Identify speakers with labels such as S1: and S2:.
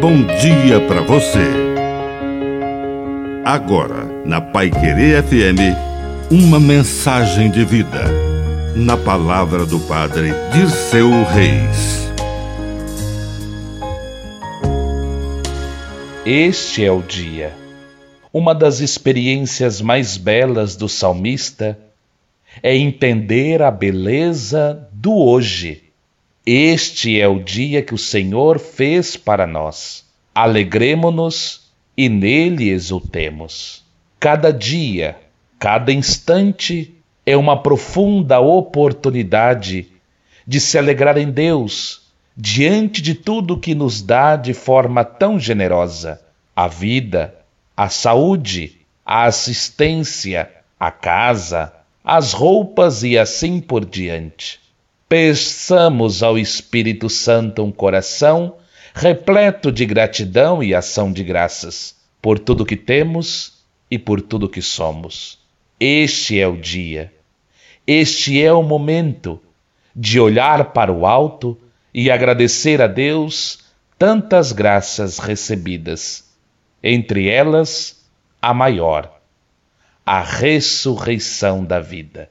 S1: bom dia para você. Agora, na Pai Querer FM, uma mensagem de vida. Na palavra do Padre Dirceu Reis.
S2: Este é o dia. Uma das experiências mais belas do salmista é entender a beleza do hoje este é o dia que o Senhor fez para nós. Alegremo-nos e nele exultemos. Cada dia, cada instante é uma profunda oportunidade de se alegrar em Deus diante de tudo que nos dá de forma tão generosa: a vida, a saúde, a assistência, a casa, as roupas e assim por diante. Peçamos ao Espírito Santo um coração repleto de gratidão e ação de graças por tudo que temos e por tudo que somos. Este é o dia, este é o momento de olhar para o alto e agradecer a Deus tantas graças recebidas, entre elas a maior, a ressurreição da vida.